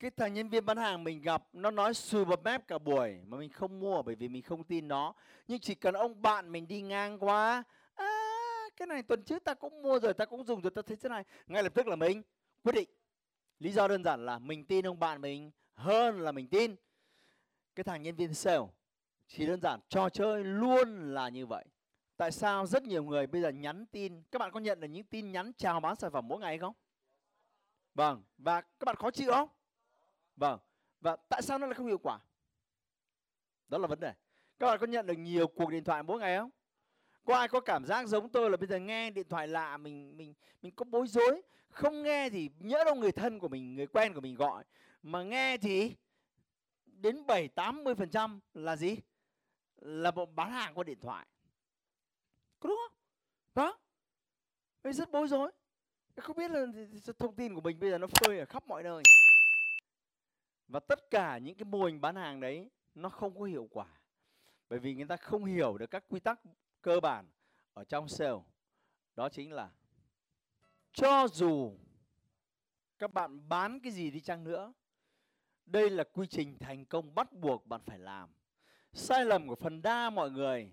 cái thằng nhân viên bán hàng mình gặp nó nói sùi bập mép cả buổi mà mình không mua bởi vì mình không tin nó. Nhưng chỉ cần ông bạn mình đi ngang qua à, cái này tuần trước ta cũng mua rồi ta cũng dùng rồi ta thấy thế này. Ngay lập tức là mình quyết định. Lý do đơn giản là mình tin ông bạn mình hơn là mình tin. Cái thằng nhân viên sale chỉ đơn giản trò chơi luôn là như vậy. Tại sao rất nhiều người bây giờ nhắn tin? Các bạn có nhận được những tin nhắn chào bán sản phẩm mỗi ngày không? Vâng và các bạn khó chịu không? Vâng. Và tại sao nó lại không hiệu quả? Đó là vấn đề. Các bạn có nhận được nhiều cuộc điện thoại mỗi ngày không? Có ai có cảm giác giống tôi là bây giờ nghe điện thoại lạ mình mình mình có bối rối, không nghe thì nhớ đâu người thân của mình, người quen của mình gọi, mà nghe thì đến 7 80% là gì? Là một bán hàng qua điện thoại. Có đúng không? Đó. Mình rất bối rối. Không biết là thông tin của mình bây giờ nó phơi ở khắp mọi nơi và tất cả những cái mô hình bán hàng đấy, nó không có hiệu quả. Bởi vì người ta không hiểu được các quy tắc cơ bản ở trong sale. Đó chính là cho dù các bạn bán cái gì đi chăng nữa, đây là quy trình thành công bắt buộc bạn phải làm. Sai lầm của phần đa mọi người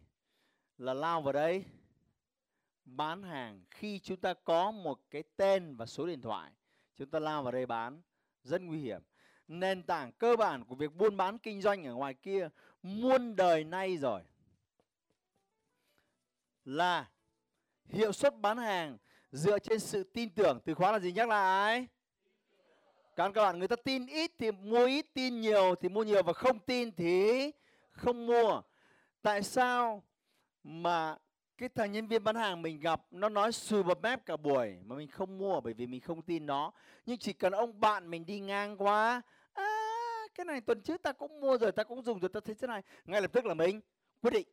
là lao vào đây bán hàng khi chúng ta có một cái tên và số điện thoại. Chúng ta lao vào đây bán, rất nguy hiểm nền tảng cơ bản của việc buôn bán kinh doanh ở ngoài kia muôn đời nay rồi. Là hiệu suất bán hàng dựa trên sự tin tưởng. Từ khóa là gì nhắc lại? Các bạn người ta tin ít thì mua ít, tin nhiều thì mua nhiều và không tin thì không mua. Tại sao mà cái thằng nhân viên bán hàng mình gặp nó nói sùi bập mép cả buổi mà mình không mua bởi vì mình không tin nó. Nhưng chỉ cần ông bạn mình đi ngang qua à, cái này tuần trước ta cũng mua rồi ta cũng dùng rồi ta thấy thế này. Ngay lập tức là mình quyết định.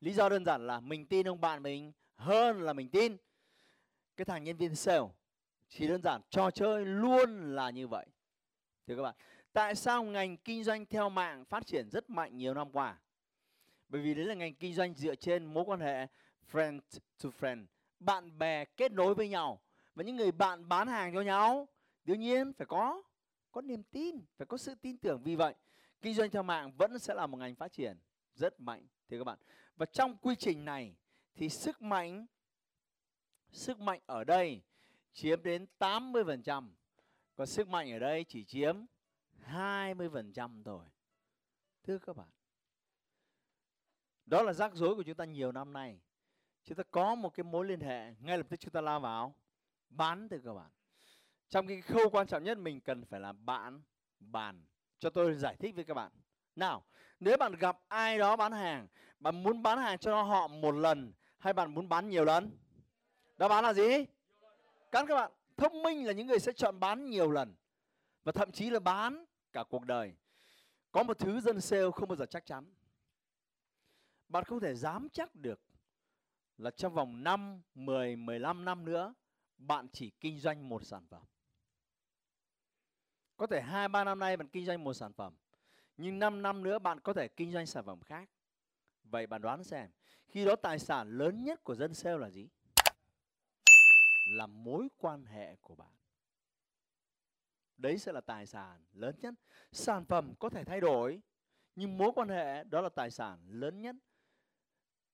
Lý do đơn giản là mình tin ông bạn mình hơn là mình tin. Cái thằng nhân viên sale chỉ đơn giản trò chơi luôn là như vậy. Thưa các bạn tại sao ngành kinh doanh theo mạng phát triển rất mạnh nhiều năm qua? Bởi vì đấy là ngành kinh doanh dựa trên mối quan hệ friend to friend. Bạn bè kết nối với nhau. Và những người bạn bán hàng cho nhau, đương nhiên phải có có niềm tin, phải có sự tin tưởng. Vì vậy, kinh doanh theo mạng vẫn sẽ là một ngành phát triển rất mạnh, thưa các bạn. Và trong quy trình này thì sức mạnh sức mạnh ở đây chiếm đến 80% còn sức mạnh ở đây chỉ chiếm 20% thôi. Thưa các bạn, đó là rắc rối của chúng ta nhiều năm nay chúng ta có một cái mối liên hệ, ngay lập tức chúng ta lao vào, bán từ các bạn trong cái khâu quan trọng nhất, mình cần phải là bạn, bàn. Cho tôi giải thích với các bạn. Nào, nếu bạn gặp ai đó bán hàng, bạn muốn bán hàng cho họ một lần, hay bạn muốn bán nhiều lần? Đáp án là gì? Các các bạn, thông minh là những người sẽ chọn bán nhiều lần, và thậm chí là bán cả cuộc đời. Có một thứ dân sale không bao giờ chắc chắn. Bạn không thể dám chắc được là trong vòng 5, 10, 15 năm nữa bạn chỉ kinh doanh một sản phẩm. Có thể 2 3 năm nay bạn kinh doanh một sản phẩm, nhưng 5 năm nữa bạn có thể kinh doanh sản phẩm khác. Vậy bạn đoán xem, khi đó tài sản lớn nhất của dân sale là gì? Là mối quan hệ của bạn. Đấy sẽ là tài sản lớn nhất. Sản phẩm có thể thay đổi, nhưng mối quan hệ đó là tài sản lớn nhất.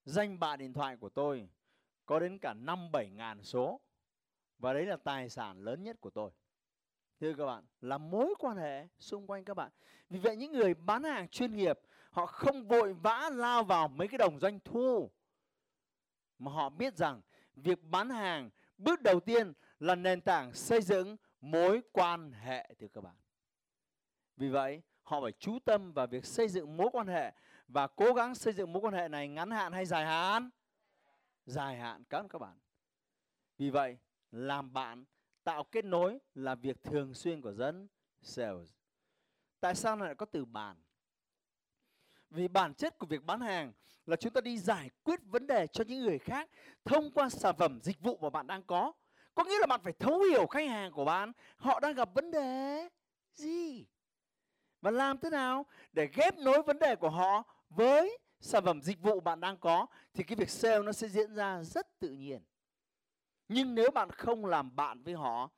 Danh bạ điện thoại của tôi có đến cả 5 7 ngàn số. Và đấy là tài sản lớn nhất của tôi. Thưa các bạn, là mối quan hệ xung quanh các bạn. Vì vậy những người bán hàng chuyên nghiệp, họ không vội vã lao vào mấy cái đồng doanh thu. Mà họ biết rằng việc bán hàng bước đầu tiên là nền tảng xây dựng mối quan hệ thưa các bạn. Vì vậy, họ phải chú tâm vào việc xây dựng mối quan hệ và cố gắng xây dựng mối quan hệ này ngắn hạn hay dài hạn? Dài hạn các các bạn. Vì vậy, làm bạn tạo kết nối là việc thường xuyên của dân sales. Tại sao lại có từ bàn? Vì bản chất của việc bán hàng là chúng ta đi giải quyết vấn đề cho những người khác thông qua sản phẩm dịch vụ mà bạn đang có. Có nghĩa là bạn phải thấu hiểu khách hàng của bạn, họ đang gặp vấn đề gì. Và làm thế nào để ghép nối vấn đề của họ với sản phẩm dịch vụ bạn đang có thì cái việc sale nó sẽ diễn ra rất tự nhiên. Nhưng nếu bạn không làm bạn với họ,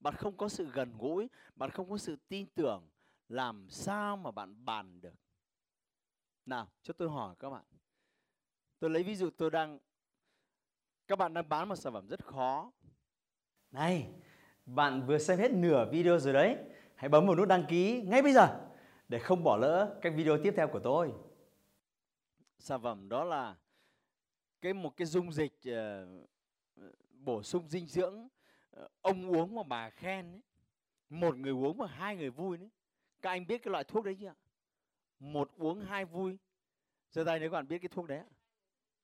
bạn không có sự gần gũi, bạn không có sự tin tưởng, làm sao mà bạn bàn được? Nào, cho tôi hỏi các bạn. Tôi lấy ví dụ tôi đang các bạn đang bán một sản phẩm rất khó. Này, bạn vừa xem hết nửa video rồi đấy. Hãy bấm vào nút đăng ký ngay bây giờ để không bỏ lỡ các video tiếp theo của tôi. Sản phẩm đó là cái một cái dung dịch uh, bổ sung dinh dưỡng uh, ông uống mà bà khen ấy. Một người uống mà hai người vui đấy. Các anh biết cái loại thuốc đấy chưa? Một uống hai vui. Giơ tay nếu các bạn biết cái thuốc đấy.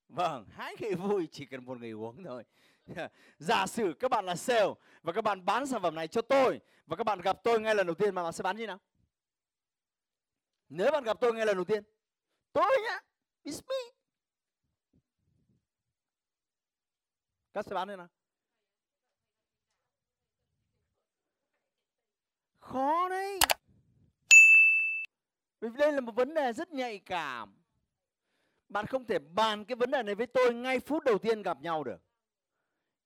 Vâng, hai người vui chỉ cần một người uống thôi. Giả sử các bạn là sale và các bạn bán sản phẩm này cho tôi và các bạn gặp tôi ngay lần đầu tiên mà bạn sẽ bán như nào? Nếu bạn gặp tôi ngay lần đầu tiên, tôi nhá, it's me. Các sẽ bán đây nào? Khó đấy. Vì đây là một vấn đề rất nhạy cảm. Bạn không thể bàn cái vấn đề này với tôi ngay phút đầu tiên gặp nhau được.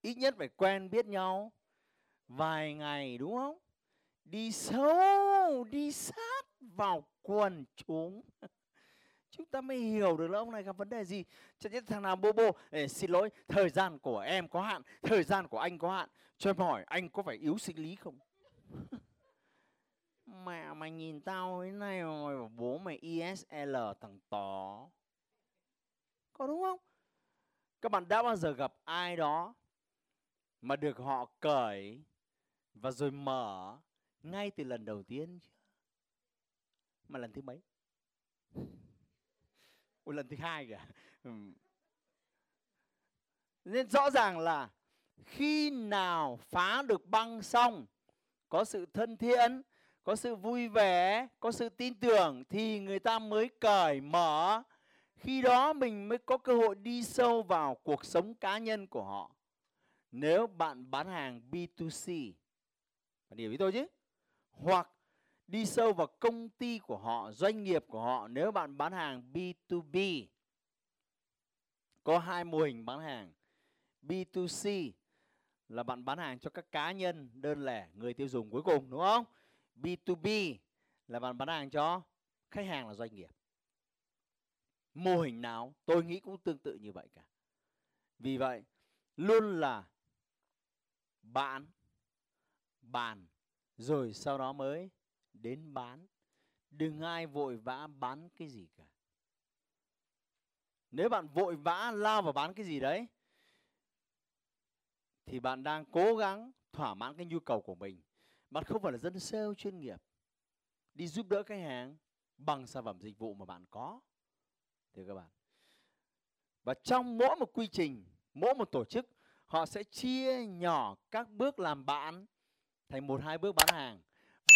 Ít nhất phải quen biết nhau vài ngày đúng không? Đi sâu, đi sát vào quần chúng chúng ta mới hiểu được là ông này gặp vấn đề gì. Chẳng nhất thằng nào bô bô để xin lỗi, thời gian của em có hạn, thời gian của anh có hạn. Cho em hỏi, anh có phải yếu sinh lý không? Mẹ mày nhìn tao thế này mà bố mày ISL thằng tó có đúng không? Các bạn đã bao giờ gặp ai đó mà được họ cởi và rồi mở ngay từ lần đầu tiên chưa? Mà lần thứ mấy? Ôi, lần thứ hai kìa. Nên rõ ràng là khi nào phá được băng xong có sự thân thiện có sự vui vẻ có sự tin tưởng thì người ta mới cởi mở. Khi đó mình mới có cơ hội đi sâu vào cuộc sống cá nhân của họ. Nếu bạn bán hàng B2C bạn hiểu ý tôi chứ? Hoặc đi sâu vào công ty của họ, doanh nghiệp của họ nếu bạn bán hàng B2B. Có hai mô hình bán hàng. B2C là bạn bán hàng cho các cá nhân đơn lẻ, người tiêu dùng cuối cùng đúng không? B2B là bạn bán hàng cho khách hàng là doanh nghiệp. Mô hình nào tôi nghĩ cũng tương tự như vậy cả. Vì vậy, luôn là bạn bàn rồi sau đó mới đến bán. Đừng ai vội vã bán cái gì cả. Nếu bạn vội vã lao vào bán cái gì đấy, thì bạn đang cố gắng thỏa mãn cái nhu cầu của mình. Bạn không phải là dân sale chuyên nghiệp. Đi giúp đỡ khách hàng bằng sản phẩm dịch vụ mà bạn có, thưa các bạn. Và trong mỗi một quy trình, mỗi một tổ chức, họ sẽ chia nhỏ các bước làm bạn thành một, hai bước bán hàng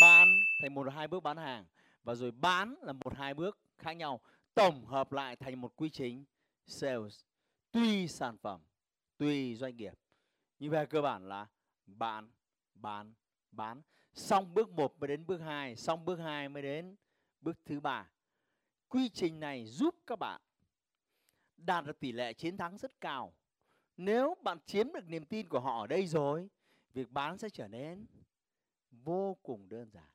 bán thành một hai bước bán hàng và rồi bán là một hai bước khác nhau, tổng hợp lại thành một quy trình sales tùy sản phẩm, tùy doanh nghiệp. Như về cơ bản là bán bán bán. Xong bước 1 mới đến bước 2 xong bước 2 mới đến bước thứ ba. Quy trình này giúp các bạn đạt được tỷ lệ chiến thắng rất cao. Nếu bạn chiếm được niềm tin của họ ở đây rồi, việc bán sẽ trở nên vô cùng đơn giản.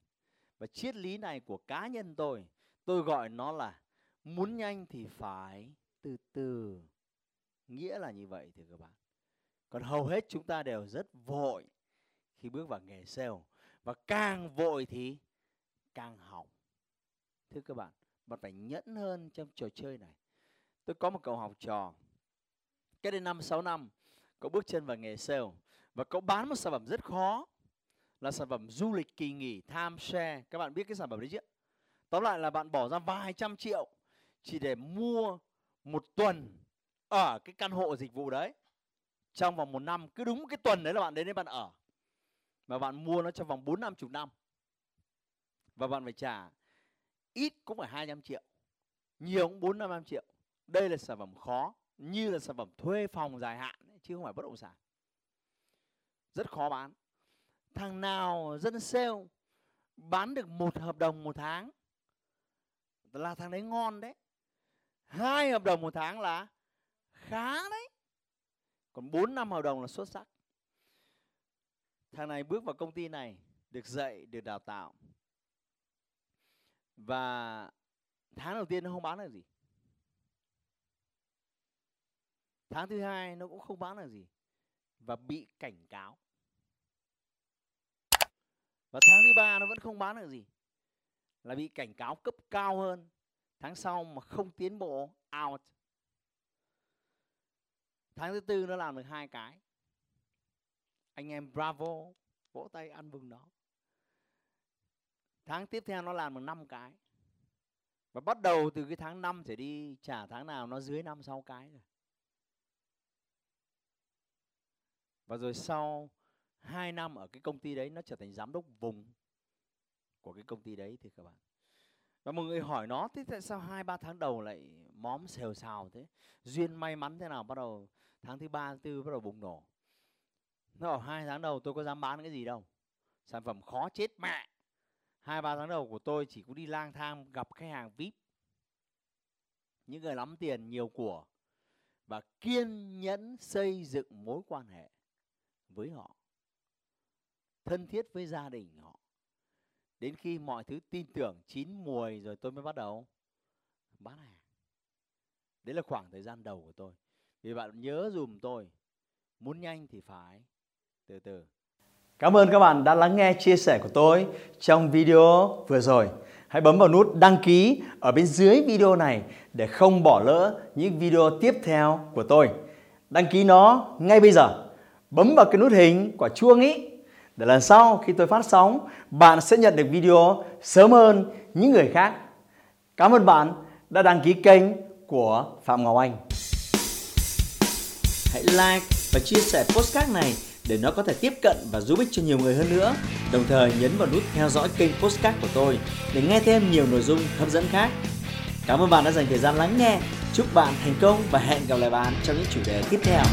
Và triết lý này của cá nhân tôi tôi gọi nó là muốn nhanh thì phải từ từ. Nghĩa là như vậy thưa các bạn. Còn hầu hết chúng ta đều rất vội khi bước vào nghề sale. Và càng vội thì càng hỏng. Thưa các bạn bạn phải nhẫn hơn trong trò chơi này. Tôi có một cậu học trò. Cách đây năm, sáu năm, cậu bước chân vào nghề sale. Và cậu bán một sản phẩm rất khó là sản phẩm du lịch kỳ nghỉ timeshare các bạn biết cái sản phẩm đấy chứ? Tóm lại là bạn bỏ ra vài trăm triệu chỉ để mua một tuần ở cái căn hộ dịch vụ đấy. Trong vòng một năm, cứ đúng cái tuần đấy là bạn đến đấy bạn ở. Mà bạn mua nó trong vòng bốn năm, chục năm. Và bạn phải trả ít cũng phải 200 triệu, nhiều cũng 4 500 triệu. Đây là sản phẩm khó, như là sản phẩm thuê phòng dài hạn chứ không phải bất động sản. Rất khó bán thằng nào dân sale bán được một hợp đồng một tháng là thằng đấy ngon đấy. Hai hợp đồng một tháng là khá đấy. Còn bốn, năm hợp đồng là xuất sắc. Thằng này bước vào công ty này, được dạy, được đào tạo. Và tháng đầu tiên nó không bán được gì. Tháng thứ hai nó cũng không bán được gì. Và bị cảnh cáo và tháng thứ ba nó vẫn không bán được gì. Là bị cảnh cáo cấp cao hơn. Tháng sau mà không tiến bộ, out. Tháng thứ tư nó làm được hai cái. Anh em bravo, vỗ tay ăn mừng nó. Tháng tiếp theo nó làm được năm cái. Và bắt đầu từ cái tháng 5 trở đi trả tháng nào nó dưới năm, sáu cái rồi. Và rồi sau 2 năm ở cái công ty đấy nó trở thành giám đốc vùng của cái công ty đấy thì các bạn. Và một người hỏi nó, thế tại sao hai, ba tháng đầu lại móm xèo xào thế? Duyên may mắn thế nào? Bắt đầu tháng thứ ba thứ tư bắt đầu bùng nổ. Nó bảo, hai tháng đầu tôi có dám bán cái gì đâu. Sản phẩm khó chết mẹ. Hai, ba tháng đầu của tôi chỉ có đi lang thang gặp khách hàng vip. Những người lắm tiền, nhiều của. Và kiên nhẫn xây dựng mối quan hệ với họ thân thiết với gia đình họ đến khi mọi thứ tin tưởng chín mùi rồi tôi mới bắt đầu bán hàng đấy là khoảng thời gian đầu của tôi vì bạn nhớ dùm tôi, muốn nhanh thì phải từ từ Cảm ơn các bạn đã lắng nghe chia sẻ của tôi trong video vừa rồi. Hãy bấm vào nút đăng ký ở bên dưới video này để không bỏ lỡ những video tiếp theo của tôi. Đăng ký nó ngay bây giờ. Bấm vào cái nút hình quả chuông ý để lần sau khi tôi phát sóng, bạn sẽ nhận được video sớm hơn những người khác. Cảm ơn bạn đã đăng ký kênh của Phạm Ngọc Anh. Hãy like và chia sẻ postcard này để nó có thể tiếp cận và giúp ích cho nhiều người hơn nữa. Đồng thời nhấn vào nút theo dõi kênh postcard của tôi để nghe thêm nhiều nội dung hấp dẫn khác. Cảm ơn bạn đã dành thời gian lắng nghe. Chúc bạn thành công và hẹn gặp lại bạn trong những chủ đề tiếp theo.